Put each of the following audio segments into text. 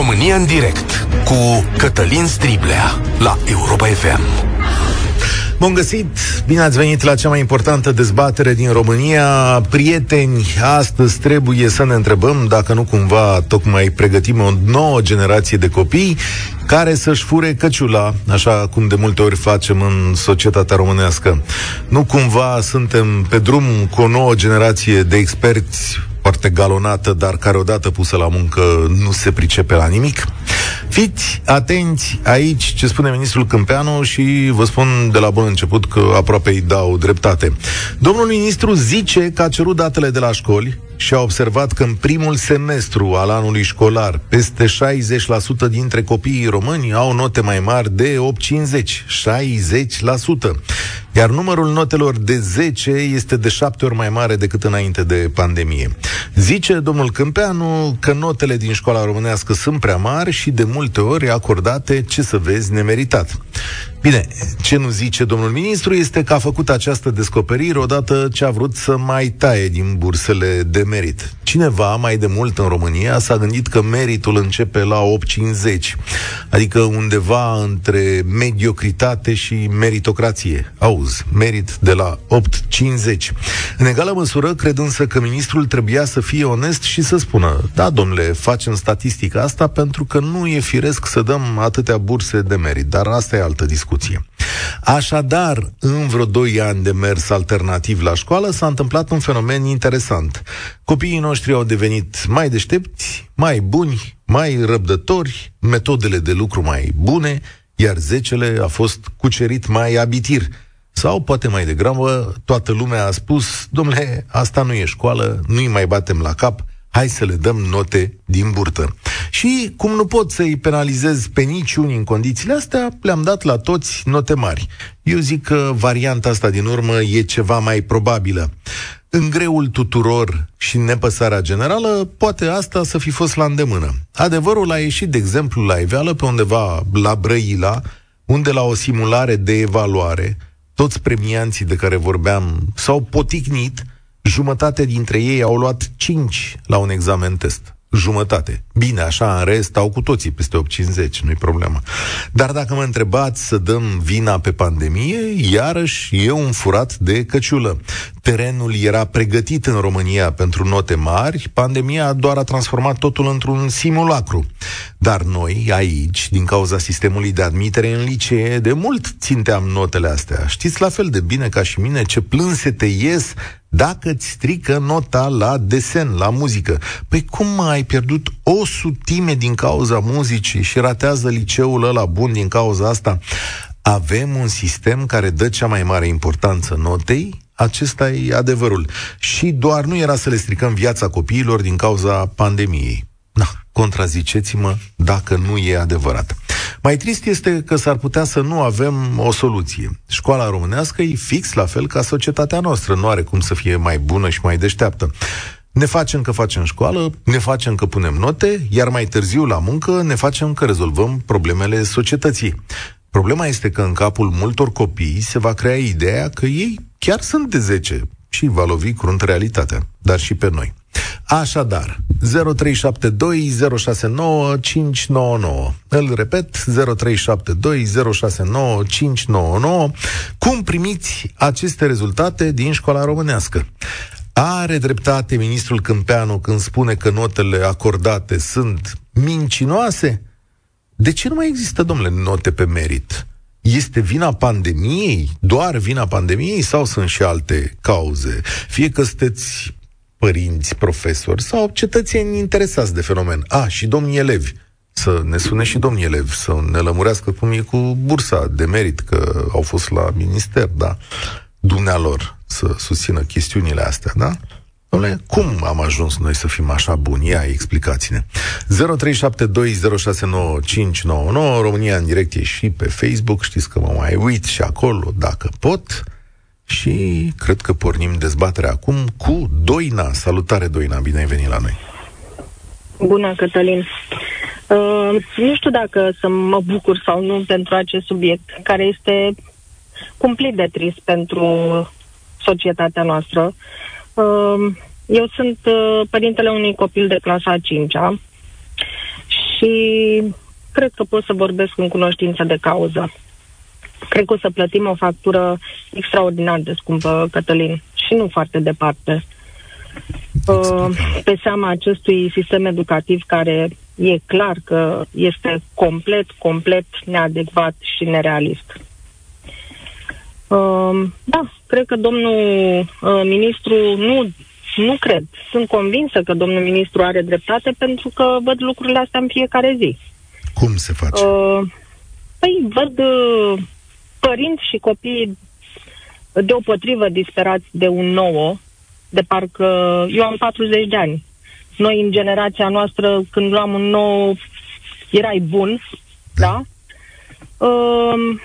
România în direct cu Cătălin Striblea la Europa FM. Bun găsit! Bine ați venit la cea mai importantă dezbatere din România. Prieteni, astăzi trebuie să ne întrebăm dacă nu cumva tocmai pregătim o nouă generație de copii care să-și fure căciula, așa cum de multe ori facem în societatea românească. Nu cumva suntem pe drum cu o nouă generație de experți foarte galonată, dar care odată pusă la muncă nu se pricepe la nimic. Fiți atenți aici ce spune ministrul Câmpeanu și vă spun de la bun început că aproape îi dau dreptate. Domnul ministru zice că a cerut datele de la școli și a observat că în primul semestru al anului școlar peste 60% dintre copiii români au note mai mari de 8,50. 60%. Iar numărul notelor de 10 este de 7 ori mai mare decât înainte de pandemie. Zice domnul Câmpeanu că notele din școala românească sunt prea mari și de multe ori acordate, ce să vezi, nemeritat. Bine, ce nu zice domnul ministru este că a făcut această descoperire odată ce a vrut să mai taie din bursele de merit. Cineva mai de mult în România s-a gândit că meritul începe la 8,50, adică undeva între mediocritate și meritocrație. Auzi, merit de la 8,50. În egală măsură, cred însă că ministrul trebuia să fie onest și să spună, da, domnule, facem statistica asta pentru că nu e firesc să dăm atâtea burse de merit, dar asta e altă discuție discuție. Așadar, în vreo 2 ani de mers alternativ la școală, s-a întâmplat un fenomen interesant. Copiii noștri au devenit mai deștepți, mai buni, mai răbdători, metodele de lucru mai bune, iar zecele a fost cucerit mai abitir. Sau, poate mai degrabă, toată lumea a spus, domnule, asta nu e școală, nu-i mai batem la cap, hai să le dăm note din burtă. Și cum nu pot să-i penalizez pe niciunii în condițiile astea, le-am dat la toți note mari. Eu zic că varianta asta din urmă e ceva mai probabilă. În greul tuturor și în nepăsarea generală, poate asta să fi fost la îndemână. Adevărul a ieșit, de exemplu, la iveală pe undeva la Brăila, unde la o simulare de evaluare, toți premianții de care vorbeam s-au poticnit Jumătate dintre ei au luat 5 la un examen test. Jumătate. Bine, așa, în rest, au cu toții peste 850, nu-i problemă. Dar dacă mă întrebați să dăm vina pe pandemie, iarăși e un furat de căciulă. Terenul era pregătit în România pentru note mari, pandemia doar a transformat totul într-un simulacru. Dar noi, aici, din cauza sistemului de admitere în licee, de mult ținteam notele astea. Știți la fel de bine ca și mine ce plânsete ies dacă îți strică nota la desen, la muzică. Păi cum ai pierdut o sutime din cauza muzicii și ratează liceul ăla bun din cauza asta? Avem un sistem care dă cea mai mare importanță notei, acesta e adevărul. Și doar nu era să le stricăm viața copiilor din cauza pandemiei. Na, contraziceți-mă dacă nu e adevărat. Mai trist este că s-ar putea să nu avem o soluție. Școala românească e fix la fel ca societatea noastră, nu are cum să fie mai bună și mai deșteaptă. Ne facem că facem școală, ne facem că punem note, iar mai târziu la muncă ne facem că rezolvăm problemele societății. Problema este că în capul multor copii se va crea ideea că ei chiar sunt de 10 și va lovi crunt realitatea, dar și pe noi. Așadar, 0372069599. Îl repet, 0372069599. Cum primiți aceste rezultate din școala românească? Are dreptate ministrul Câmpeanu când spune că notele acordate sunt mincinoase? De ce nu mai există, domnule, note pe merit? Este vina pandemiei? Doar vina pandemiei? Sau sunt și alte cauze? Fie că sunteți părinți, profesori sau cetățeni interesați de fenomen. A, și domnii elevi. Să ne sune și domnii elevi, să ne lămurească cum e cu bursa de merit, că au fost la minister, da, dumnealor să susțină chestiunile astea, da? Dom'le, cum am ajuns noi să fim așa buni? Ia, explicați-ne. 0372069599 România în direct e și pe Facebook, știți că mă mai uit și acolo, dacă pot și cred că pornim dezbaterea acum cu Doina. Salutare, Doina, bine ai venit la noi. Bună, Cătălin. Uh, nu știu dacă să mă bucur sau nu pentru acest subiect, care este cumplit de trist pentru societatea noastră. Uh, eu sunt uh, părintele unui copil de clasa 5-a și cred că pot să vorbesc în cunoștință de cauză. Cred că o să plătim o factură extraordinar de scumpă, Cătălin, și nu foarte departe. Uh, pe seama acestui sistem educativ care e clar că este complet, complet neadecvat și nerealist. Uh, da, cred că domnul uh, ministru nu, nu cred. Sunt convinsă că domnul ministru are dreptate pentru că văd lucrurile astea în fiecare zi. Cum se face? Uh, păi văd uh, părinți și copii deopotrivă disperați de un nouă, de parcă eu am 40 de ani. Noi, în generația noastră, când luam un nou, erai bun, da? Uh,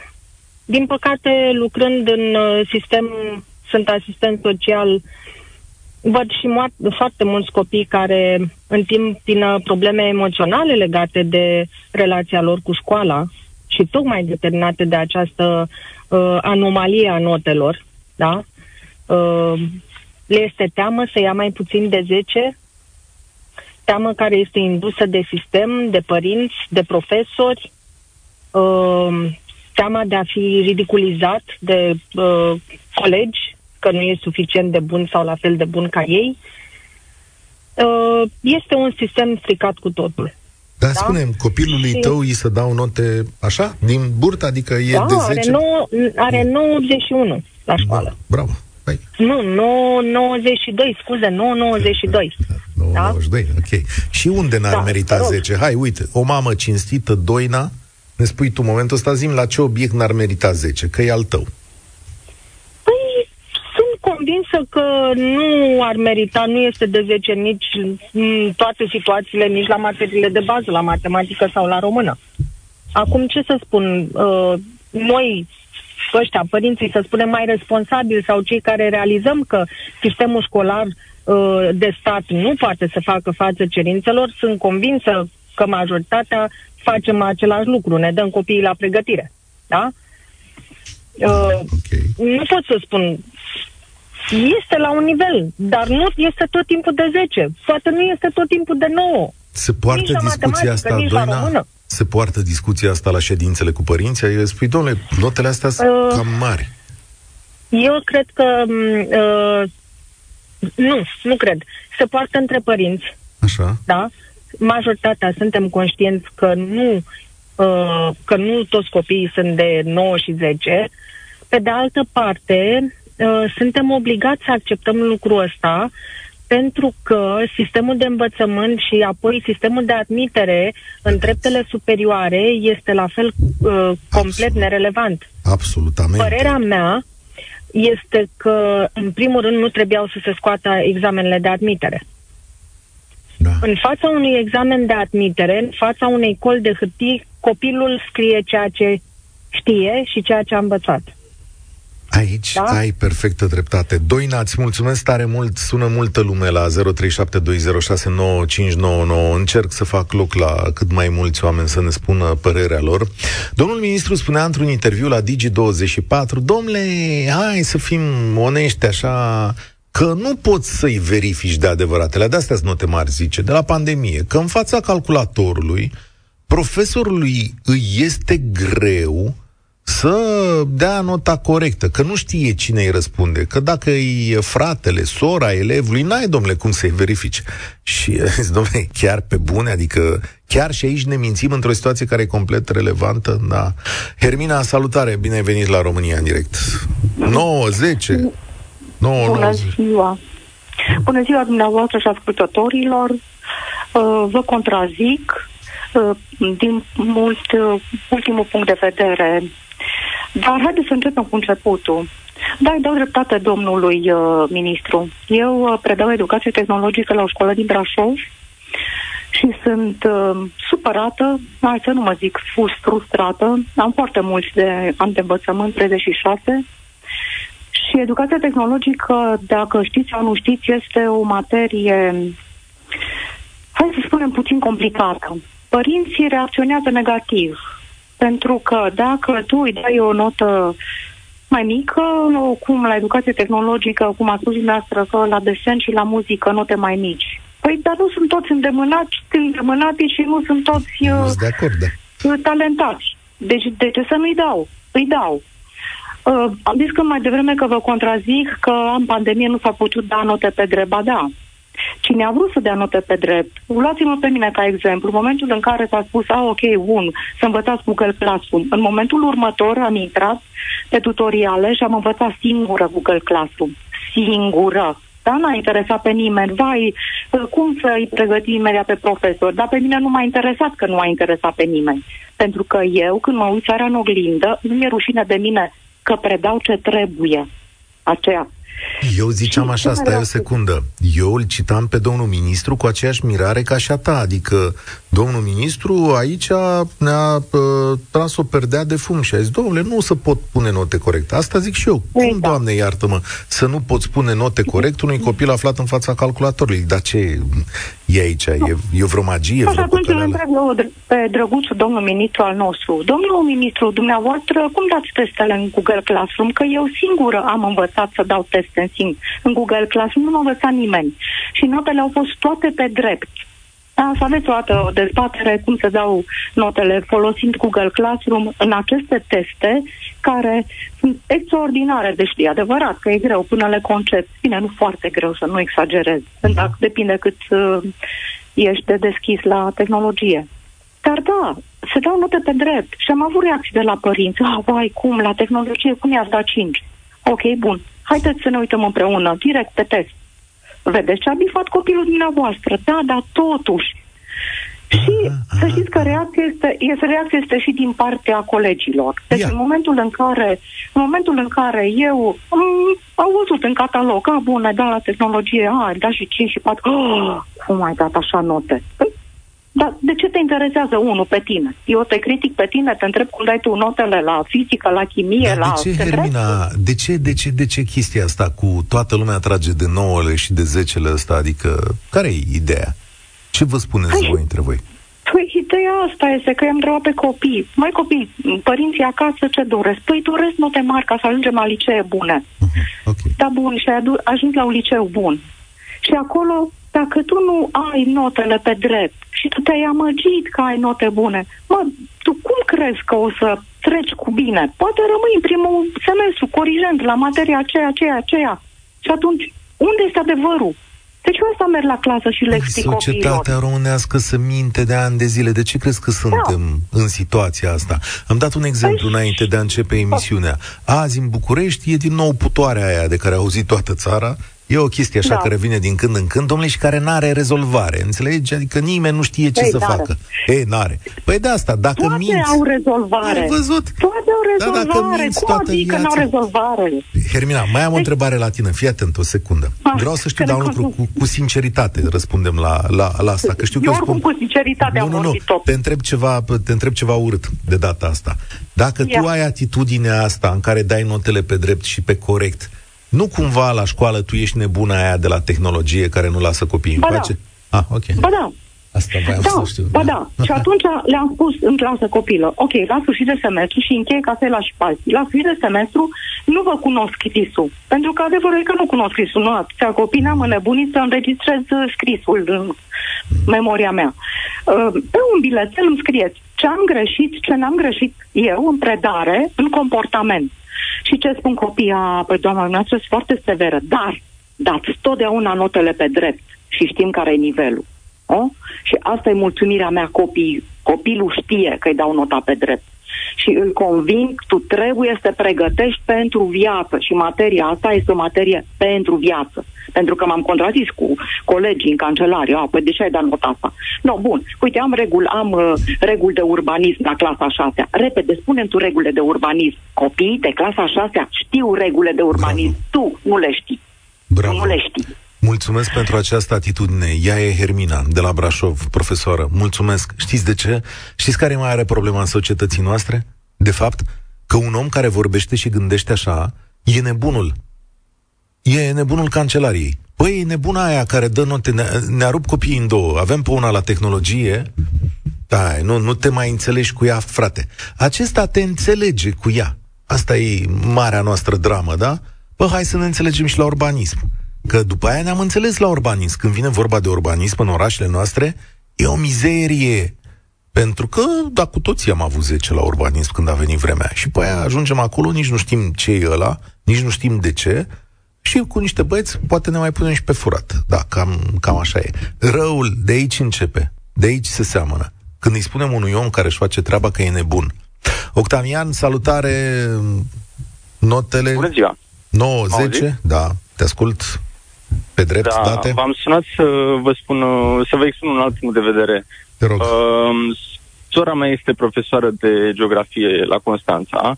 din păcate, lucrând în uh, sistem, sunt asistent social, văd și mo- foarte mulți copii care întâmpină probleme emoționale legate de relația lor cu școala și tocmai determinate de această uh, anomalie a notelor, da? Uh, le este teamă să ia mai puțin de 10, teamă care este indusă de sistem, de părinți, de profesori, uh, teama de a fi ridiculizat de uh, colegi, că nu e suficient de bun sau la fel de bun ca ei. Uh, este un sistem stricat cu totul. Dar da? spunem, copilului și... tău îi să dau note așa, din burtă, adică e da, de 10? are 9, la școală. Da, bravo. Păi. Nu, 9, 92, scuze, 9, 92. 9, da? 92, ok. Și unde n-ar da, merita 10? Hai, uite, o mamă cinstită, Doina, ne spui tu momentul ăsta, zim la ce obiect n-ar merita 10, că e al tău. Păi, sunt convinsă că nu ar merita, nu este de 10 nici în toate situațiile, nici la materiile de bază, la matematică sau la română. Acum, ce să spun, uh, noi, ăștia, părinții, să spunem, mai responsabili sau cei care realizăm că sistemul școlar uh, de stat nu poate să facă față cerințelor, sunt convinsă că majoritatea facem același lucru, ne dăm copiii la pregătire. Da? Uh, okay. Nu pot să spun. Este la un nivel, dar nu este tot timpul de 10. Poate nu este tot timpul de 9. Se poartă nici discuția asta, Doina? Se poartă discuția asta la ședințele cu părinții? Eu spui, domnule, notele astea sunt uh, cam mari. Eu cred că mm, uh, nu, nu cred. Se poartă între părinți. Așa. Da? Majoritatea suntem conștienți că nu, uh, că nu toți copiii sunt de 9 și 10. Pe de altă parte, uh, suntem obligați să acceptăm lucrul ăsta pentru că sistemul de învățământ și apoi sistemul de admitere în treptele superioare este la fel uh, complet Absolut. nerelevant. Absolutamente. Părerea mea este că, în primul rând, nu trebuiau să se scoată examenele de admitere. Da. În fața unui examen de admitere, în fața unei col de hârtii, copilul scrie ceea ce știe și ceea ce a învățat. Aici da? ai perfectă dreptate. Doina, îți mulțumesc tare mult. Sună multă lume la 0372069599. Încerc să fac loc la cât mai mulți oameni să ne spună părerea lor. Domnul ministru spunea într-un interviu la Digi24, domnule, hai să fim onești așa, că nu poți să-i verifici de adevăratele. De astea note mari, zice, de la pandemie. Că în fața calculatorului, profesorului îi este greu să dea nota corectă, că nu știe cine îi răspunde, că dacă e fratele, sora elevului, n-ai, domnule, cum să-i verifici. Și, domnule, chiar pe bune, adică chiar și aici ne mințim într-o situație care e complet relevantă, da. Hermina, salutare, bine ai venit la România în direct. 9, 10... No, Bună ziua! Bună ziua dumneavoastră și ascultătorilor! Uh, vă contrazic uh, din mult, uh, ultimul punct de vedere. Dar haideți să începem cu începutul. Da, îi dau dreptate domnului uh, ministru. Eu uh, predau educație tehnologică la o școală din Brașov și sunt uh, supărată, hai să nu mă zic frustrată. Am foarte mulți de ani de învățământ, 36, și educația tehnologică, dacă știți sau nu știți, este o materie, hai să spunem, puțin complicată. Părinții reacționează negativ, pentru că dacă tu îi dai o notă mai mică, cum la educație tehnologică, cum a spus dumneavoastră, că la desen și la muzică note mai mici. Păi, dar nu sunt toți îndemânați, îndemânați și nu sunt toți uh, de acord, da. talentați. Deci, de ce să nu-i dau? Îi dau. Uh, am zis că mai devreme că vă contrazic că în pandemie nu s-a putut da note pe greba, da. Cine a vrut să dea note pe drept, luați-mă pe mine ca exemplu, în momentul în care s-a spus, a, ok, bun, să învățați Google Classroom, în momentul următor am intrat pe tutoriale și am învățat singură Google Classroom. Singură. Da, n-a interesat pe nimeni. Vai, cum să-i pregăti imediat pe profesor? Dar pe mine nu m-a interesat că nu a interesat pe nimeni. Pentru că eu, când mă uit seara în oglindă, nu mi-e rușine de mine că predau ce trebuie. Aceea. Eu ziceam așa, stai o secundă. Eu îl citam pe domnul ministru cu aceeași mirare ca și a ta, adică domnul ministru aici ne-a uh, tras o perdea de fum și a zis, domnule, nu să pot pune note corecte. Asta zic și eu. Ei, Cum, da. doamne, iartă-mă, să nu poți pune note corecte unui copil aflat în fața calculatorului? Dar ce e aici? E, e vreo magie? Vreo atunci îl întreb eu pe drăguțul domnul ministru al nostru. Domnul ministru, dumneavoastră, cum dați testele în Google Classroom? Că eu singură am învățat să dau teste în, în Google Classroom, nu m-a învățat nimeni. Și notele au fost toate pe drept. Da, să aveți o dată o dezbatere cum să dau notele folosind Google Classroom în aceste teste care sunt extraordinare, deci e adevărat că e greu până le concep. Bine, nu foarte greu, să nu exagerez. Dacă mhm. depinde cât uh, ești de deschis la tehnologie. Dar da, se dau note pe drept și am avut reacții de la părinți. Ah, vai, cum, la tehnologie, cum i-ați dat 5? Ok, bun. Haideți să ne uităm împreună, direct pe test. Vedeți ce a bifat copilul dumneavoastră. Da, dar totuși. Și să știți că reacția este, este, reacția este și din partea colegilor. Deci Ia. în momentul în care, în momentul în care eu am, am văzut în catalog, a, bun, ai dat la tehnologie, a, ai dat și 5 și 4, oh, cum ai dat așa note? Păi, dar de ce te interesează unul pe tine? Eu te critic pe tine, te întreb cum dai tu notele la fizică, la chimie, Dar la... De ce, Hermina, de ce, de, ce, de ce chestia asta cu toată lumea trage de nouăle și de zecele ăsta? Adică, care e ideea? Ce vă spuneți Hai, voi între voi? Păi, ideea asta este că i-am întrebat pe copii. Mai copii, părinții acasă ce doresc? Păi doresc note mari ca să ajungem la licee bune. Uh-huh, okay. Da, bun, și ai ajuns la un liceu bun. Și acolo dacă tu nu ai notele pe drept și tu te-ai amăgit că ai note bune, mă, tu cum crezi că o să treci cu bine? Poate rămâi în primul semestru corijent la materia aceea, aceea, aceea. Și atunci, unde este adevărul? Deci eu asta merg la clasă și le explic Societatea copiilor. românească să minte de ani de zile. De ce crezi că suntem da. în situația asta? Am dat un exemplu păi... înainte de a începe emisiunea. Azi, în București, e din nou putoarea aia de care a auzit toată țara E o chestie așa da. care vine din când în când, domnule, și care n-are rezolvare. Înțelegi? Adică nimeni nu știe ce Ei, să n-are. facă. Ei, n-are. Păi de asta, dacă Toate minți... au rezolvare. Ai văzut? Toate au rezolvare. Da, dacă minți Cum toată adică viața... n-au rezolvare? Hermina, mai am o deci- întrebare la tine. Fii atent o secundă. Ah, Vreau să știu, dar un lucru cu, cu sinceritate răspundem la, la, la asta. Că știu Eu că oricum spun... cu sinceritate nu, nu, nu. Te întreb, ceva, te întreb ceva urât de data asta. Dacă Ia. tu ai atitudinea asta în care dai notele pe drept și pe corect, nu cumva la școală tu ești nebuna aia de la tehnologie care nu lasă copiii ba în pace? Da. Ah, ok. Ba da. Asta vreau da, să știu. Ba da. și atunci le-am spus în clasă copilă, ok, la sfârșit de semestru și încheie ca să la și pe La sfârșit de semestru nu vă cunosc scrisul. Pentru că adevărul e că nu cunosc scrisul. Nu, atâția copii n-am înnebunit să înregistrez scrisul în memoria mea. Uh, pe un bilețel îmi scrieți ce am greșit, ce n-am greșit eu în predare, în comportament. Și ce spun copiii, a, păi doamna noastră sunt foarte severă, dar dați totdeauna notele pe drept și știm care e nivelul. O? Și asta e mulțumirea mea copii. Copilul știe că îi dau nota pe drept și îl conving, tu trebuie să te pregătești pentru viață și materia asta este o materie pentru viață. Pentru că m-am contrazis cu colegii în cancelarie. A, păi de ce ai dat nota asta? No, bun. Uite, am reguli, am uh, reguli de urbanism la clasa 6 Repede, spune tu regulile de urbanism. Copiii de clasa 6 știu regulile de urbanism. Bravo. Tu nu le știi. Bravo. Nu le știi. Mulțumesc pentru această atitudine. Ea e Hermina, de la Brașov, profesoară. Mulțumesc. Știți de ce? Știți care mai are problema în societății noastre? De fapt, că un om care vorbește și gândește așa e nebunul. E nebunul cancelariei. Păi, e nebuna aia care dă note, ne, ne-a rupt copiii în două. Avem pe una la tehnologie, da, nu, nu te mai înțelegi cu ea, frate. Acesta te înțelege cu ea. Asta e marea noastră dramă, da? Păi, hai să ne înțelegem și la urbanism. Că după aia ne-am înțeles la urbanism. Când vine vorba de urbanism în orașele noastre, e o mizerie. Pentru că, da, cu toții am avut 10 la urbanism când a venit vremea. Și pe aia ajungem acolo, nici nu știm ce e ăla, nici nu știm de ce, și cu niște băieți poate ne mai punem și pe furat. Da, cam, cam așa e. Răul de aici începe. De aici se seamănă. Când îi spunem unui om care își face treaba că e nebun. Octavian, salutare, notele... Bună ziua! 9-10, da, te ascult pe drept da, date. v-am sunat să vă spun, să vă expun un alt punct de vedere. Te rog. Uh, sora mea este profesoară de geografie la Constanța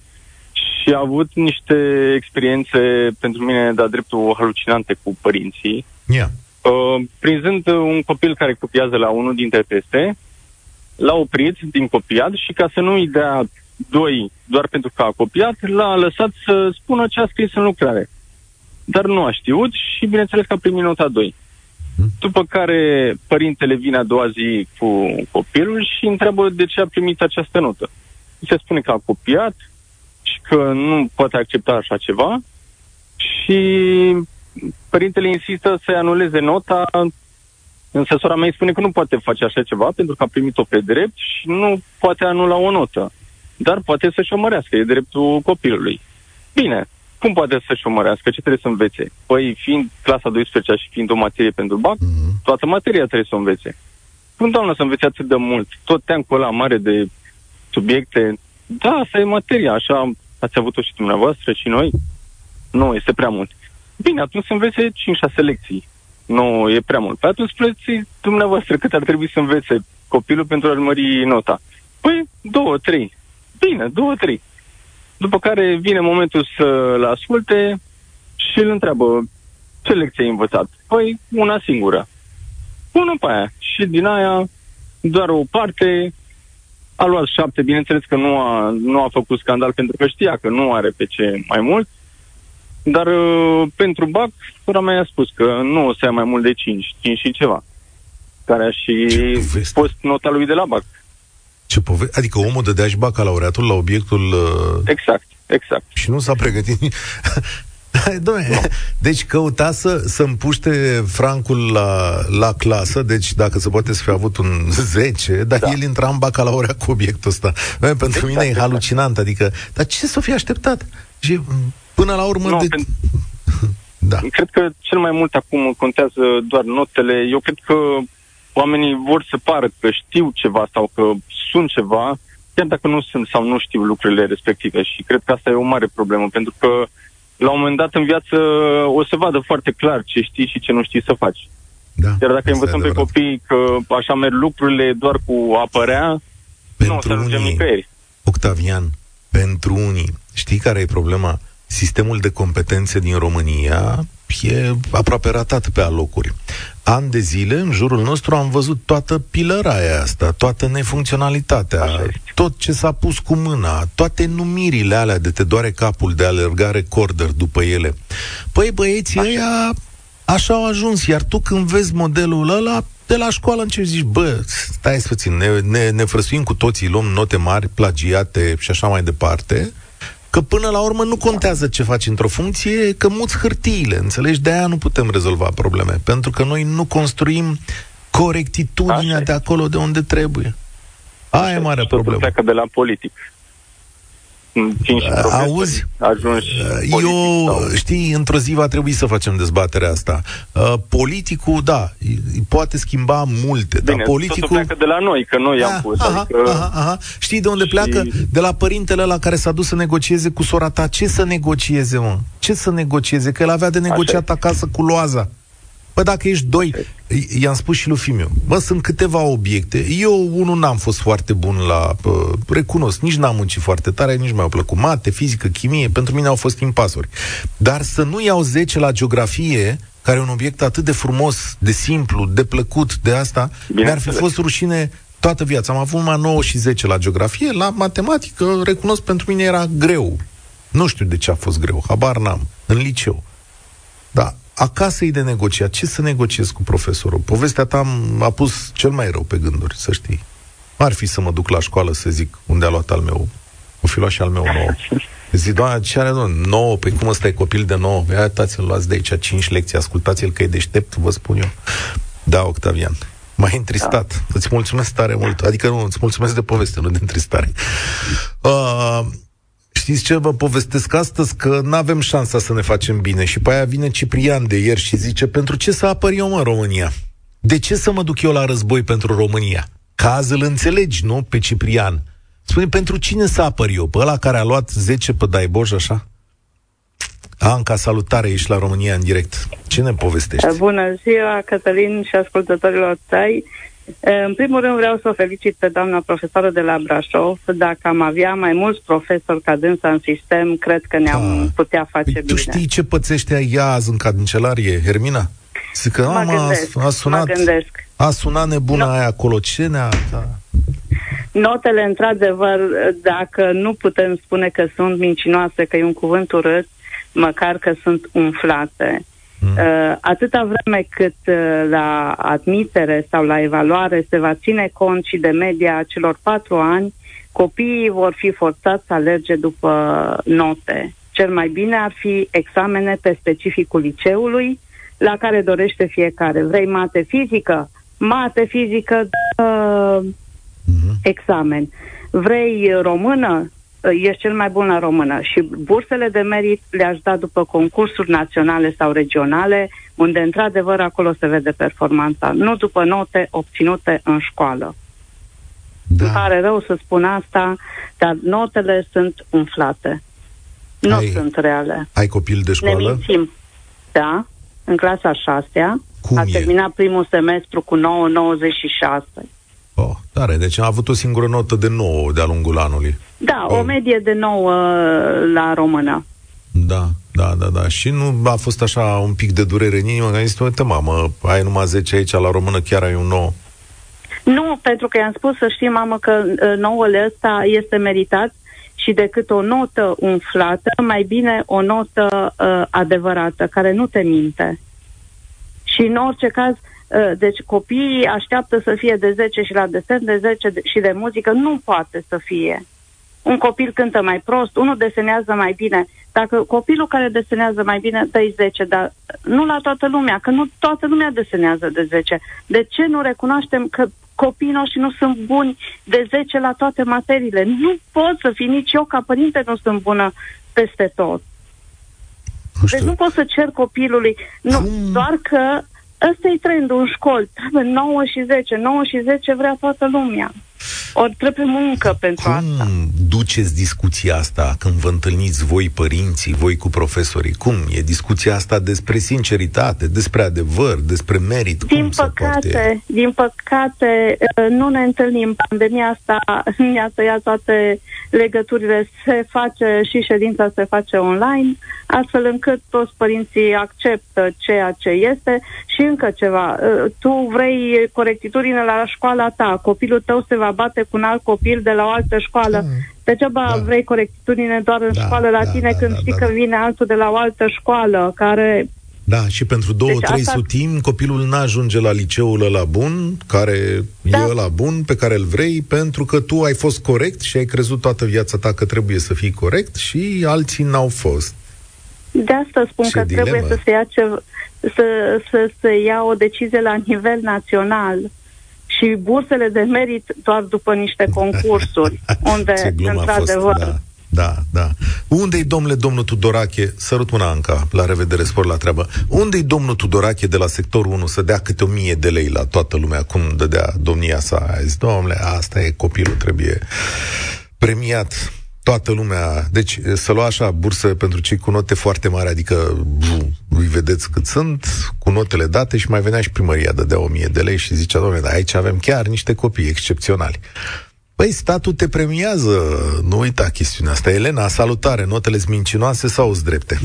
și a avut niște experiențe pentru mine de-a dreptul halucinante cu părinții. Yeah. Uh, prinzând un copil care copiază la unul dintre teste, l-a oprit din copiat și ca să nu-i dea doi doar pentru că a copiat, l-a lăsat să spună ce a scris în lucrare. Dar nu a știut și bineînțeles că a primit nota 2. Hmm. După care părintele vine a doua zi cu copilul și întreabă de ce a primit această notă. Se spune că a copiat și că nu poate accepta așa ceva și părintele insistă să-i anuleze nota, însă sora mea îi spune că nu poate face așa ceva pentru că a primit-o pe drept și nu poate anula o notă. Dar poate să-și o mărească, e dreptul copilului. Bine, cum poate să-și o mărească? Ce trebuie să învețe? Păi, fiind clasa 12 și fiind o materie pentru BAC, mm-hmm. toată materia trebuie să o învețe. Cum, doamnă, să învețe atât de mult? Tot teancul ăla mare de subiecte. Da, asta e materia, așa ați avut-o și dumneavoastră și noi. Nu, este prea mult. Bine, atunci să învețe 5-6 lecții. Nu, e prea mult. Pe atunci spuneți dumneavoastră cât ar trebui să învețe copilul pentru a-l mări nota. Păi, două, trei. Bine, două, trei. După care vine momentul să-l asculte și îl întreabă ce lecție ai învățat. Păi, una singură. Bună pe aia. Și din aia, doar o parte, a luat șapte, bineînțeles că nu a, nu a făcut scandal pentru că știa că nu are pe ce mai mult, dar uh, pentru BAC, sora mea a spus că nu o să ia mai mult de 5, 5 și ceva, care a și fost nota lui de la BAC. Ce pove- adică omul dădea și bacalaureatul la obiectul... Uh... Exact, exact. Și nu s-a pregătit Doamne, deci căuta să, să împuște francul la, la clasă, deci dacă se poate să fi avut un 10, dar da. el intra în bacalaurea cu obiectul ăsta. Doamne, pentru exact, mine e exact. halucinant, adică, dar ce să fi așteptat? Și până la urmă... No, de... pentru... da. Cred că cel mai mult acum contează doar notele. Eu cred că oamenii vor să pară că știu ceva sau că sunt ceva, chiar dacă nu sunt sau nu știu lucrurile respective. Și cred că asta e o mare problemă, pentru că la un moment dat în viață o să vadă foarte clar ce știi și ce nu știi să faci. Da, Iar dacă învățăm pe copii că așa merg lucrurile doar cu apărea, pentru nu o să ajungem unii, nicăieri. Octavian, pentru unii, știi care e problema? Sistemul de competențe din România e aproape ratat pe alocuri. An de zile, în jurul nostru, am văzut toată pilăraia asta, toată nefuncționalitatea, tot ce s-a pus cu mâna, toate numirile alea de te doare capul de alerga recorder după ele. Păi băieții așa. ăia așa au ajuns, iar tu când vezi modelul ăla, de la școală începi zici, bă, stai puțin, ne, ne, ne frăsuim cu toții, luăm note mari, plagiate și așa mai departe, că până la urmă nu contează ce faci într-o funcție, că muți hârtiile, înțelegi? De aia nu putem rezolva probleme, pentru că noi nu construim corectitudinea de acolo de unde trebuie. Aia e mare problemă. pleacă de la politic. Auzi, ajungi eu, sau... știi, într-o zi va trebui să facem dezbaterea asta. Uh, politicul, da, poate schimba multe, Bine, dar politicul... pleacă de la noi, că noi ah, am pus. Aha, adică... aha, aha. Știi de unde și... pleacă? De la părintele la care s-a dus să negocieze cu sora ta. Ce să negocieze, mă? Ce să negocieze? Că el avea de negociat acasă cu loaza. Bă, dacă ești doi, i-am spus și lui Fimiu, bă, sunt câteva obiecte. Eu, unul, n-am fost foarte bun la, bă, recunosc, nici n-am muncit foarte tare, nici mi-au plăcut mate, fizică, chimie, pentru mine au fost impasuri. Dar să nu iau 10 la geografie, care e un obiect atât de frumos, de simplu, de plăcut, de asta, Bine mi-ar fi fost rușine toată viața. Am avut numai 9 și 10 la geografie, la matematică, recunosc, pentru mine era greu. Nu știu de ce a fost greu, habar n-am, în liceu. Da, acasă e de negociat. Ce să negociez cu profesorul? Povestea ta a pus cel mai rău pe gânduri, să știi. Ar fi să mă duc la școală să zic unde a luat al meu. O fi luat și al meu nou. Zic, doamne, ce are, domnule? 9, păi cum ăsta e copil de 9? Ia uitați-l, luați de aici 5 lecții, ascultați-l că e deștept, vă spun eu. Da, Octavian. M-ai întristat. Da. Îți mulțumesc tare mult. Adică nu, îți mulțumesc de poveste, nu de întristare. Uh, știți ce vă povestesc astăzi? Că nu avem șansa să ne facem bine. Și pe aia vine Ciprian de ieri și zice, pentru ce să apăr eu în România? De ce să mă duc eu la război pentru România? Caz îl înțelegi, nu? Pe Ciprian. Spune, pentru cine să apăr eu? Pe ăla care a luat 10 pe Daiboj, așa? Anca, salutare, ești la România în direct. Ce ne povestești? Bună ziua, Cătălin și ascultătorilor tăi. În primul rând vreau să o felicit pe doamna profesoră de la Brașov. Dacă am avea mai mulți profesori ca dânsa în sistem, cred că ne-am da. putea face păi, bine. Tu știi ce pățește ea azi în cancelarie, Hermina? Zic că mă gândesc, a, sunat, mă gândesc. a sunat nebuna no. aia acolo. Ce ne-a... Da. Notele, într-adevăr, dacă nu putem spune că sunt mincinoase, că e un cuvânt urât, măcar că sunt umflate. Mm. Uh, atâta vreme cât uh, la admitere sau la evaluare se va ține cont și de media celor patru ani, copiii vor fi forțați să alerge după note. Cel mai bine ar fi examene pe specificul liceului, la care dorește fiecare. Vrei mate fizică? Mate fizică, uh, mm-hmm. examen. Vrei română? Ești cel mai bun la română și bursele de merit le-aș da după concursuri naționale sau regionale, unde într-adevăr acolo se vede performanța, nu după note obținute în școală. Da. Îmi pare rău să spun asta, dar notele sunt umflate. Nu ai, sunt reale. Ai copil de școală? Ne mințim. Da, în clasa șasea. Cum a e? terminat primul semestru cu 9,96. Oh, tare. Deci a avut o singură notă de 9 de-a lungul anului. Da, oh. o medie de 9 la română. Da, da, da, da. Și nu a fost așa un pic de durere în inimă, că am zis, uite, mamă, ai numai 10 aici la română, chiar ai un 9. Nu, pentru că i-am spus să știi, mamă, că uh, nouăle ăsta este meritat și decât o notă umflată, mai bine o notă uh, adevărată, care nu te minte. Și în orice caz, uh, Uh, deci copiii așteaptă să fie de 10 și la desen de 10 și de muzică nu poate să fie. Un copil cântă mai prost, unul desenează mai bine. Dacă copilul care desenează mai bine dă 10, dar nu la toată lumea, că nu toată lumea desenează de 10. De ce nu recunoaștem că copiii noștri nu sunt buni de 10 la toate materiile? Nu pot să fii nici eu ca părinte nu sunt bună peste tot. Nu deci nu pot să cer copilului. Nu, hmm. doar că Ăsta e trendul în școli. Trebuie 9 și 10. 9 și 10 vrea toată lumea. Ori trebuie muncă pentru Cum asta. duceți discuția asta când vă întâlniți voi, părinții, voi cu profesorii? Cum? E discuția asta despre sinceritate, despre adevăr, despre merit? Din Cum păcate, se poate? din păcate, uh, nu ne întâlnim. Pandemia asta ne-a tăiat toate legăturile. Se face și ședința se face online, astfel încât toți părinții acceptă ceea ce este și încă ceva. Uh, tu vrei corectitudine la școala ta, copilul tău se va bate cu un alt copil de la o altă școală. Mm. Degeaba da. vrei corectitudine doar în da, școală la da, tine da, când da, știi da, că vine altul de la o altă școală care da, și pentru două, deci trei asta... sutimi, copilul n-ajunge la liceul ăla bun, care da. e ăla bun, pe care îl vrei, pentru că tu ai fost corect și ai crezut toată viața ta că trebuie să fii corect și alții n-au fost. De asta spun Ce că dilemă. trebuie să se ia ce, să, să, să ia o decizie la nivel național și bursele de merit doar după niște concursuri, unde, într-adevăr... da. Da, da. Unde-i, domnule, domnul Tudorache, sărut una Anca, la revedere, spor la treabă, unde-i domnul Tudorache de la sectorul 1 să dea câte o mie de lei la toată lumea, cum dădea domnia sa? A zis, domnule, asta e copilul, trebuie premiat toată lumea. Deci să lua așa bursă pentru cei cu note foarte mari, adică îi vedeți cât sunt, cu notele date și mai venea și primăria, dădea 1000 de lei și zicea, domnule, dar aici avem chiar niște copii excepționali. Păi, statul te premiază, nu uita chestiunea asta. Elena, salutare, notele mincinoase sau sunt drepte?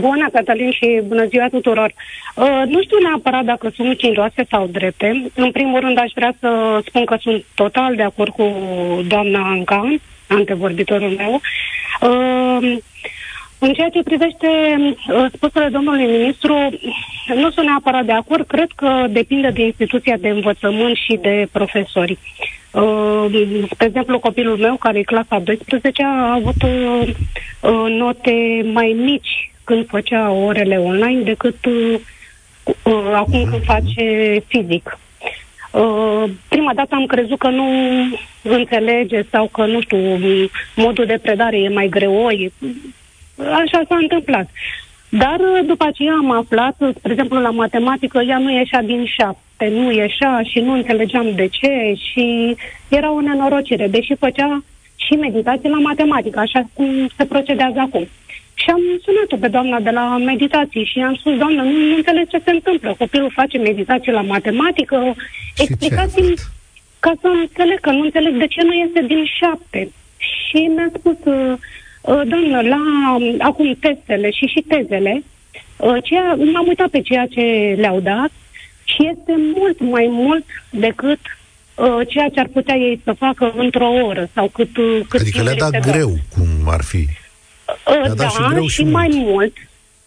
Bună, Cătălin, și bună ziua tuturor. Uh, nu știu neapărat dacă sunt mincinoase sau drepte. În primul rând, aș vrea să spun că sunt total de acord cu doamna Anca, antevorbitorul meu. Uh, În ceea ce privește uh, spusele domnului ministru, nu sunt neapărat de acord. Cred că depinde de instituția de învățământ și de profesori. Uh, spre exemplu, copilul meu, care e clasa 12, a avut uh, uh, note mai mici când făcea orele online decât uh, uh, acum când face fizic. Uh, prima dată am crezut că nu înțelege sau că, nu știu, modul de predare e mai greoi. Așa s-a întâmplat. Dar uh, după aceea am aflat, spre exemplu, la matematică, ea nu ieșea din șapte, nu ieșea și nu înțelegeam de ce și era o nenorocire, deși făcea și meditații la matematică, așa cum se procedează acum. Și am sunat-o pe doamna de la meditații și i-am spus, doamnă, nu, nu înțeleg ce se întâmplă. Copilul face meditații la matematică, Și explicați-mi ca să înțeleg, că nu înțeleg de ce nu este din șapte. Și mi-a spus, uh, uh, doamnă, la um, acum testele și și tezele, uh, ceea, m-am uitat pe ceea ce le-au dat și este mult mai mult decât uh, ceea ce ar putea ei să facă într-o oră sau cât, uh, cât Adică le-a timp dat este dat. greu, cum ar fi. Uh, Le-a dat da, și greu și și mult. mai mult.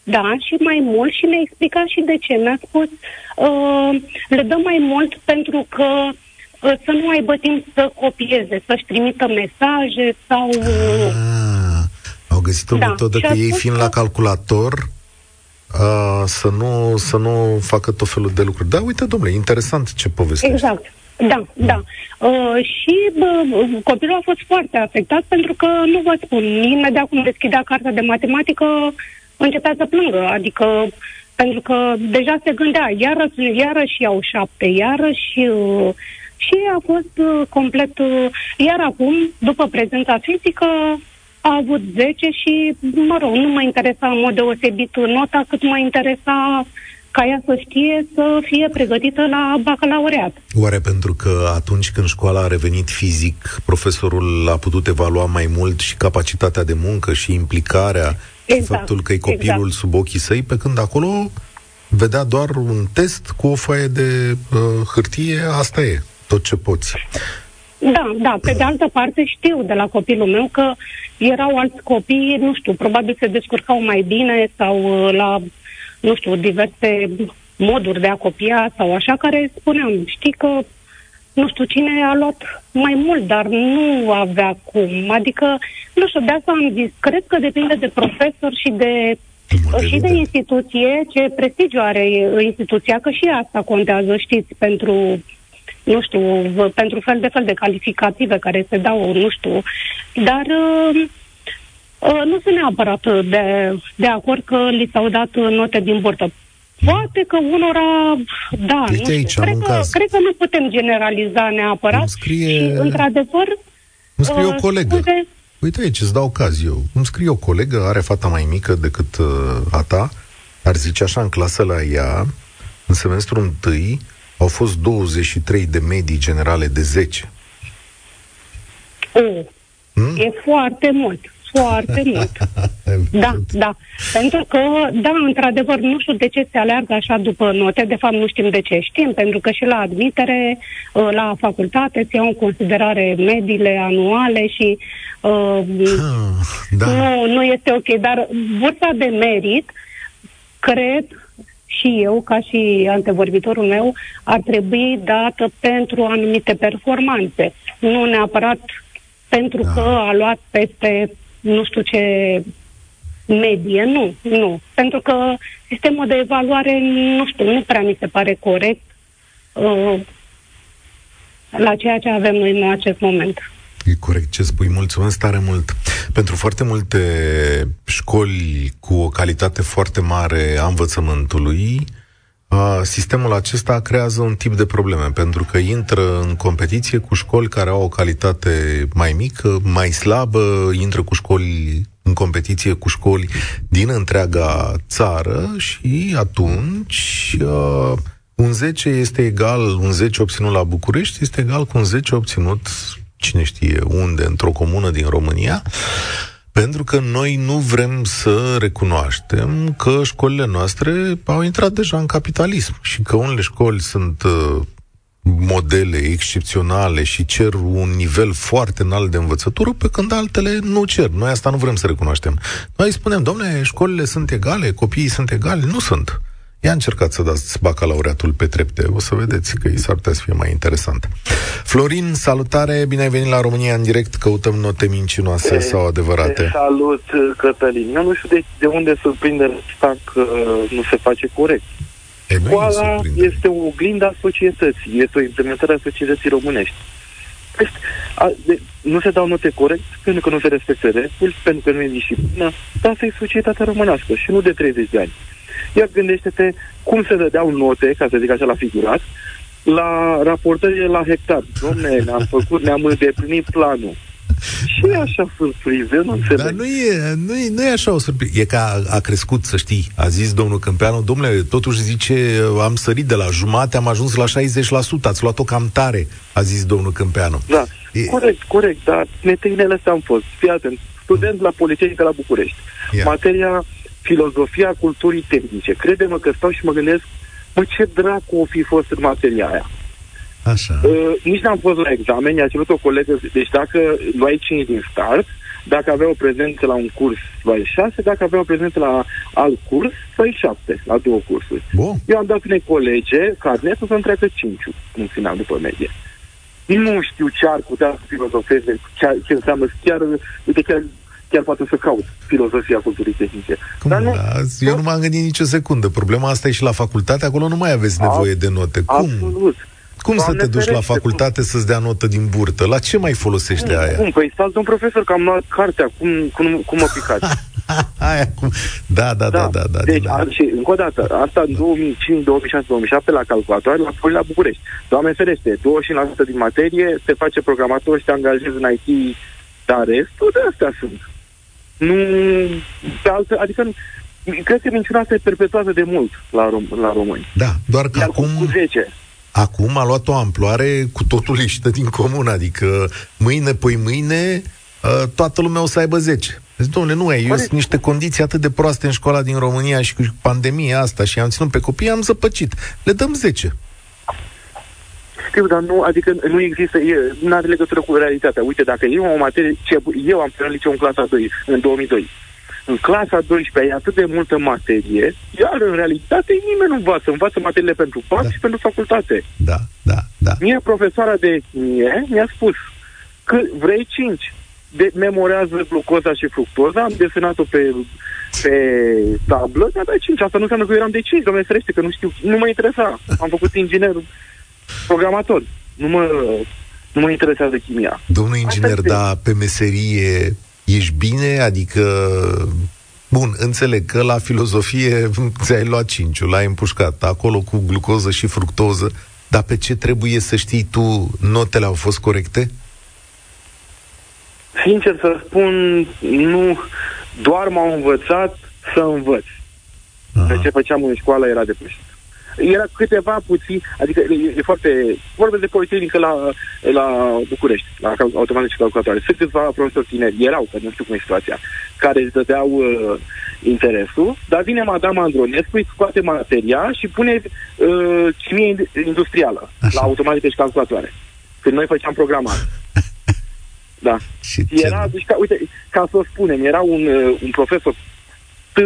Da, și mai mult și ne-a explicat și de ce. Mi-a spus, uh, le dăm mai mult pentru că uh, să nu aibă timp să copieze, să-și trimită mesaje sau... Uh, Ah, au găsit o Da, metodă și că a ei spus fiind că- la calculator uh, să, nu, să nu facă tot felul de lucruri. Da, uite, domnule, interesant ce povestești. Exact. Da, da. Uh, și bă, copilul a fost foarte afectat pentru că, nu vă spun, imediat cum deschidea cartea de matematică, începea să plângă. Adică, pentru că deja se gândea, iarăși, iarăși iau șapte, iarăși... Uh, și a fost uh, complet... Uh, iar acum, după prezența fizică, a avut 10 și, mă rog, nu mă interesa în mod deosebit nota, cât mă interesa ca ea să știe să fie pregătită la bacalaureat. Oare pentru că atunci când școala a revenit fizic, profesorul a putut evalua mai mult și capacitatea de muncă și implicarea și Exact, faptul că e copilul exact. sub ochii săi, pe când acolo vedea doar un test cu o foaie de uh, hârtie, asta e, tot ce poți. Da, da. Pe de altă parte știu de la copilul meu că erau alți copii, nu știu, probabil se descurcau mai bine sau uh, la, nu știu, diverse moduri de a copia sau așa, care spuneam, știi că nu știu cine a luat mai mult, dar nu avea cum. Adică, nu știu, de asta am zis, cred că depinde de profesor și de Multe și de vedere. instituție, ce prestigiu are instituția, că și asta contează, știți, pentru nu știu, v- pentru fel de fel de calificative care se dau, nu știu, dar uh, uh, nu sunt neapărat de, de acord că li s-au dat note din burtă. Poate că unora, da, Uite nu aici, știu. am Cred un că, caz. cred că nu putem generaliza neapărat. Îmi scrie- Și, într-adevăr, Îmi scrie o uh, colegă. scuze, Uite aici, îți dau caz eu. Îmi scrie o colegă, are fata mai mică decât uh, a ta, ar zice așa în clasă la ea, în semestrul întâi, au fost 23 de medii generale de 10. uh, Hmm? e foarte mult, foarte mult. Da, da. Pentru că, da, într-adevăr, nu știu de ce se aleargă așa după note. De fapt, nu știm de ce. Știm, pentru că și la admitere, uh, la facultate, se iau în considerare mediile anuale și uh, Ah, da. nu, nu este ok. Dar bursa de merit, cred și eu, ca și antevorbitorul meu, ar trebui dată pentru anumite performanțe. Nu neapărat pentru Da. că a luat peste nu știu ce medie, nu, nu. Pentru că sistemul de evaluare, nu știu, nu prea mi se pare corect uh, la ceea ce avem noi în acest moment. E corect ce spui. Mulțumesc tare mult. Pentru foarte multe școli cu o calitate foarte mare a învățământului, a, sistemul acesta creează un tip de probleme, pentru că intră în competiție cu școli care au o calitate mai mică, mai slabă, intră cu școli în competiție cu școli din întreaga țară și atunci a, un 10 este egal, un 10 obținut la București este egal cu un 10 obținut cine știe unde, într-o comună din România, pentru că noi nu vrem să recunoaștem că școlile noastre au intrat deja în capitalism și că unele școli sunt uh, modele excepționale și cer un nivel foarte înalt de învățătură, pe când altele nu cer. Noi asta nu vrem să recunoaștem. Noi spunem, domnule, școlile sunt egale, copiii sunt egale. Nu sunt. Ia încercați să dați bacalaureatul pe trepte. O să vedeți că i s-ar putea să fie mai interesant. Florin, salutare, bine ai venit la România în direct. Căutăm note mincinoase e, sau adevărate. Salut, Cătălin. Eu nu știu de, de unde surprinde asta că nu se face corect. Școala este o oglindă a societății, este o implementare a societății românești. Deci, a, de, nu se dau note corect pentru că nu se respectă reguli, pentru că nu e disciplină, dar asta e societatea românească și nu de 30 de ani. Iar gândește-te cum se dădeau note, ca să zic așa la figurat, la raportările la hectar. Domne, ne-am făcut, ne-am îndeplinit planul. Și e așa surpriză, nu înțeleg. Dar nu e, nu e, nu e așa o surpriză. E că a, a crescut, să știi. A zis domnul Câmpeanu, domnule, totuși zice, am sărit de la jumate, am ajuns la 60%, ați luat-o cam tare, a zis domnul Câmpeanu. Da, e... corect, corect, dar meteinele astea am fost. Fii atent, student mm. la Politehnică la București. Yeah. Materia filozofia culturii tehnice. Crede-mă că stau și mă gândesc, mă, ce dracu o fi fost în materia aia. Așa. Uh, nici n-am fost la examen, i-a cerut o colegă, deci dacă luai 5 din start, dacă avea o prezență la un curs, luai 6, dacă avea o prezență la alt curs, luai 7, la două cursuri. Bun. Eu am dat unei colege carnetul să-mi treacă 5 în final, după medie. Nu știu ce ar putea să filozofeze, ce, ce înseamnă chiar, uite, chiar chiar poate să caut filozofia culturii tehnice. Cum, Dar nu, eu nu m-am gândit nicio secundă. Problema asta e și la facultate, acolo nu mai aveți nevoie de note. Cum? Absolut. Cum Doamne să te duci la facultate să-ți dea notă din burtă? La ce mai folosește cum, aia? Cum? Păi stați un profesor că am luat cartea, cum, cum, cum mă picați? aia, cum... Da, da, da, da. da deci, a, și încă o dată, asta în 2005, 2006, 2007 la calculator, la Poli la București. Doamne ferește, 25% din materie te face programator și te angajezi în IT, dar restul de astea sunt. Nu, pe altă, adică cred că minciuna asta e perpetuată de mult la, rom- la români. Da, doar că Iar acum... Cu 10. Acum a luat o amploare cu totul ieșită din comun, adică mâine, poi mâine, ă, toată lumea o să aibă 10. Deci, domnule, nu e, eu sunt niște condiții atât de proaste în școala din România și cu pandemia asta și am ținut pe copii, am zăpăcit. Le dăm 10. Știu, dar nu, adică nu există, nu are legătură cu realitatea. Uite, dacă eu am o materie, ce, eu am terminat liceu în clasa 2, în 2002. În clasa 12 e atât de multă materie, iar în realitate nimeni nu învață. Învață materiile pentru PAC da. și pentru facultate. Da, da, da. Mie, profesoara de mie, mi-a spus că vrei 5. De, memorează glucoza și fructoza, am desenat-o pe, pe tablă, mi-a dat 5. Asta nu înseamnă că eu eram de 5, domnule ferește, că nu știu, nu mă interesa. Am făcut inginer programator. Nu mă, nu mă interesează chimia. Domnul inginer, dar pe meserie ești bine? Adică Bun, înțeleg că la filozofie ți-ai luat cinciul, l-ai împușcat acolo cu glucoză și fructoză, dar pe ce trebuie să știi tu, notele au fost corecte? Sincer să spun, nu, doar m-au învățat să învăț. Aha. ce făceam în școală era depășit era câteva puțin, adică e, e foarte, vorbesc de Politehnică la, la București, la automate și calculatoare. Sunt câțiva profesori tineri, erau, că nu știu cum e situația, care îți dădeau uh, interesul, dar vine Madame Andronescu, îi scoate materia și pune uh, chimie industrială Așa. la automate și calculatoare. Când noi făceam programare. Da. Și era, deci, ca, uite, ca să o spunem, era un, uh, un profesor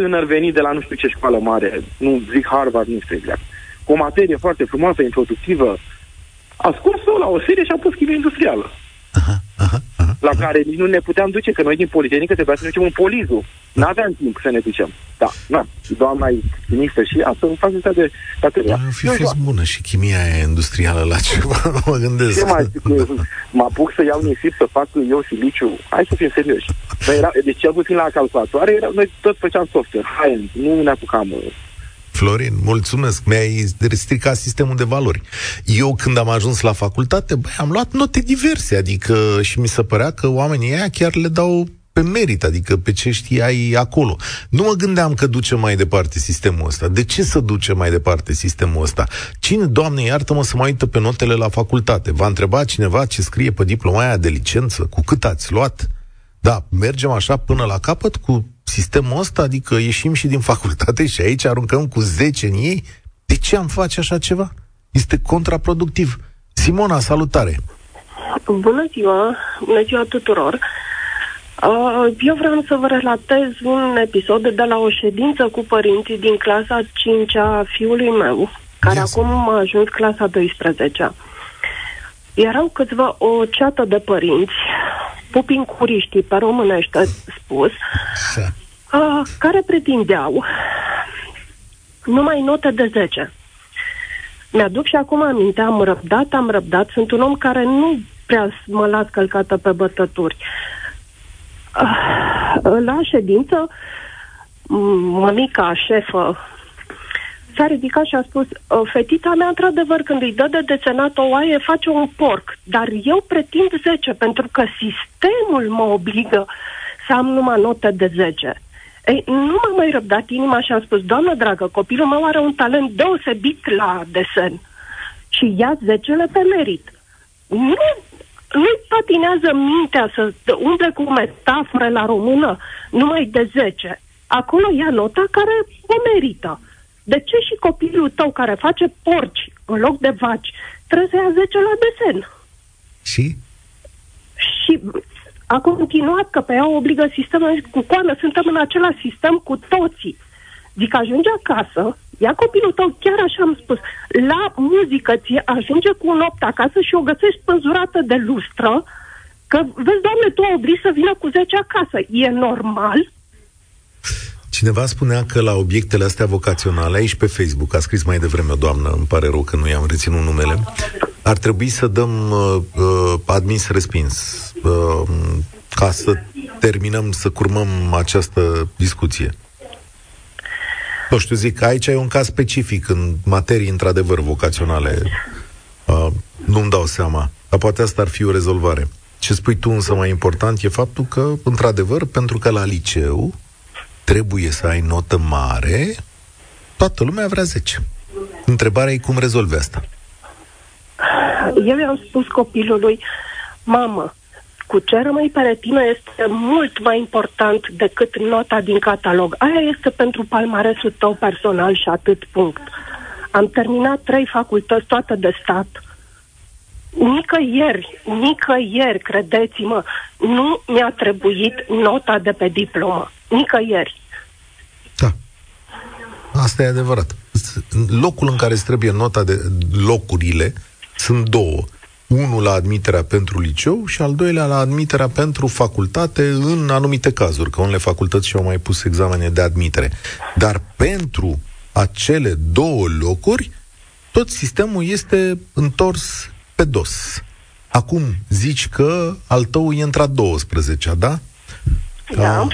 tânăr venit de la nu știu ce școală mare, nu zic Harvard, nu știu exact cu o materie foarte frumoasă, introductivă, a scos-o la o serie și a pus chimie industrială. Aha, aha, aha, la care nici nu ne puteam duce, că noi din Politehnică trebuia să ne ducem în Polizu. Nu aveam timp să ne ducem. Da, na, doamna e chimistă și asta în facultatea de bateria. Ar fi fost bună și chimia aia industrială la ceva, mă gândesc. Ce mai zic, mă apuc să iau nisip, să fac eu siliciu. Hai să fim serioși. Era, deci cel puțin la calculatoare, era, noi tot făceam software, high-end, nu ne apucam Florin, mulțumesc, mi-ai stricat sistemul de valori. Eu când am ajuns la facultate, băi, am luat note diverse, adică și mi se părea că oamenii aia chiar le dau pe merit, adică pe ce știai acolo. Nu mă gândeam că duce mai departe sistemul ăsta. De ce să duce mai departe sistemul ăsta? Cine, Doamne, iartă-mă să mă uită pe notele la facultate? Va întreba cineva ce scrie pe diploma aia de licență? Cu cât ați luat? Da, mergem așa până la capăt cu sistemul ăsta, adică ieșim și din facultate și aici aruncăm cu 10 în ei, de ce am face așa ceva? Este contraproductiv. Simona, salutare! Bună ziua! Bună ziua tuturor! Uh, eu vreau să vă relatez un episod de la o ședință cu părinții din clasa 5 a fiului meu, care yes. acum a ajuns clasa 12 Erau câțiva o ceată de părinți, pupincuriștii pe românește spus, uh, care pretindeau numai note de 10. Mi-aduc și acum aminte, am răbdat, am răbdat, sunt un om care nu prea mă las călcată pe bătături. Uh, la ședință, mămica, șefă, s-a ridicat și a spus fetita mea, într-adevăr, când îi dă de desenat o oaie, face un porc, dar eu pretind 10, pentru că sistemul mă obligă să am numai note de 10. Ei, nu m-a mai răbdat inima și am spus, doamnă dragă, copilul meu are un talent deosebit la desen și ia zecele pe merit. Nu, nu patinează mintea să umple cu metafore la română numai de 10. Acolo ia nota care o merită. De ce și copilul tău care face porci în loc de vaci trebuie să ia 10 la desen? Și? Și a continuat că pe ea o obligă sistemul cu coană, suntem în același sistem cu toții. Zic, ajunge acasă, ia copilul tău, chiar așa am spus, la muzică ți ajunge cu un opt acasă și o găsești pânzurată de lustră, că, vezi, doamne, tu oblig să vină cu 10 acasă. E normal? Cineva spunea că la obiectele astea vocaționale, aici pe Facebook, a scris mai devreme o doamnă, îmi pare rău că nu i-am reținut numele, ar trebui să dăm uh, uh, admis respins uh, ca să terminăm, să curmăm această discuție. Nu știu, zic, aici e un caz specific în materii într-adevăr vocaționale. Uh, nu-mi dau seama. Dar poate asta ar fi o rezolvare. Ce spui tu însă mai important e faptul că, într-adevăr, pentru că la liceu trebuie să ai notă mare, toată lumea vrea 10. Întrebarea e cum rezolvi asta. Eu i-am spus copilului, mamă, cu ce rămâi pe tine este mult mai important decât nota din catalog. Aia este pentru palmaresul tău personal și atât punct. Am terminat trei facultăți, toate de stat. Nicăieri, nicăieri, credeți-mă, nu mi-a trebuit nota de pe diplomă. Nicăieri. Da. Asta e adevărat. Locul în care îți trebuie nota de locurile sunt două. Unul la admiterea pentru liceu și al doilea la admiterea pentru facultate în anumite cazuri, că unele facultăți și-au mai pus examene de admitere. Dar pentru acele două locuri, tot sistemul este întors pe dos. Acum zici că al tău e într-a 12 da? Da. Uh,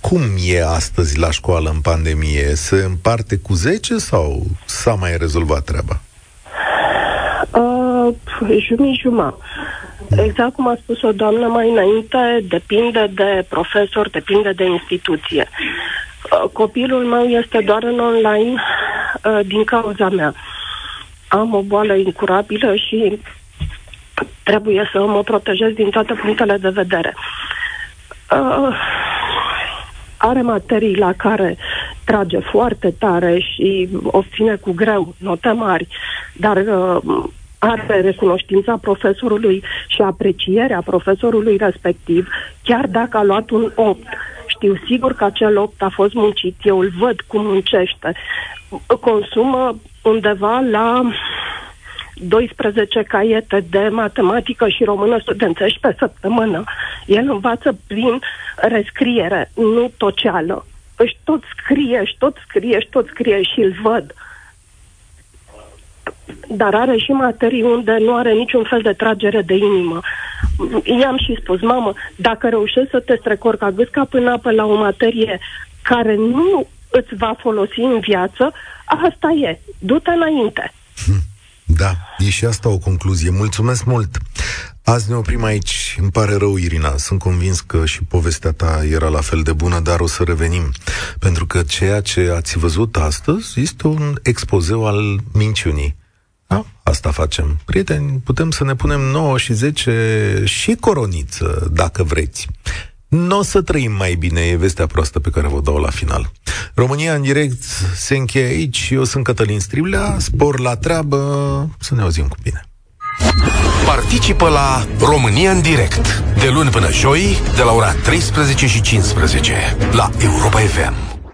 cum e astăzi la școală în pandemie? Se împarte cu 10 sau s-a mai rezolvat treaba? Uh, jumii Exact cum a spus o doamnă mai înainte, depinde de profesor, depinde de instituție. Uh, copilul meu este doar în online uh, din cauza mea. Am o boală incurabilă și trebuie să mă protejez din toate punctele de vedere. Uh, are materii la care trage foarte tare și obține cu greu note mari, dar uh, are recunoștința profesorului și aprecierea profesorului respectiv, chiar dacă a luat un 8. Știu sigur că acel 8 a fost muncit, eu îl văd cum muncește. Consumă undeva la 12 caiete de matematică și română studențești pe săptămână. El învață prin rescriere, nu toceală. Își tot scrie, și tot scrie, și tot scrie și îl văd. Dar are și materii unde nu are niciun fel de tragere de inimă. I-am și spus, mamă, dacă reușești să te strecori ca gâs ca până apă la o materie care nu îți va folosi în viață, asta e. Du-te înainte. Hm. Da, e și asta o concluzie. Mulțumesc mult! Azi ne oprim aici. Îmi pare rău, Irina. Sunt convins că și povestea ta era la fel de bună, dar o să revenim. Pentru că ceea ce ați văzut astăzi este un expozeu al minciunii. Da? Asta facem. Prieteni, putem să ne punem 9 și 10 și coroniță, dacă vreți. Nu o să trăim mai bine, e vestea proastă pe care vă dau la final. România în direct se încheie aici. Eu sunt Cătălin Striblea. Spor la treabă. Să ne auzim cu bine. Participă la România în direct de luni până joi de la ora 13 și 15 la Europa FM.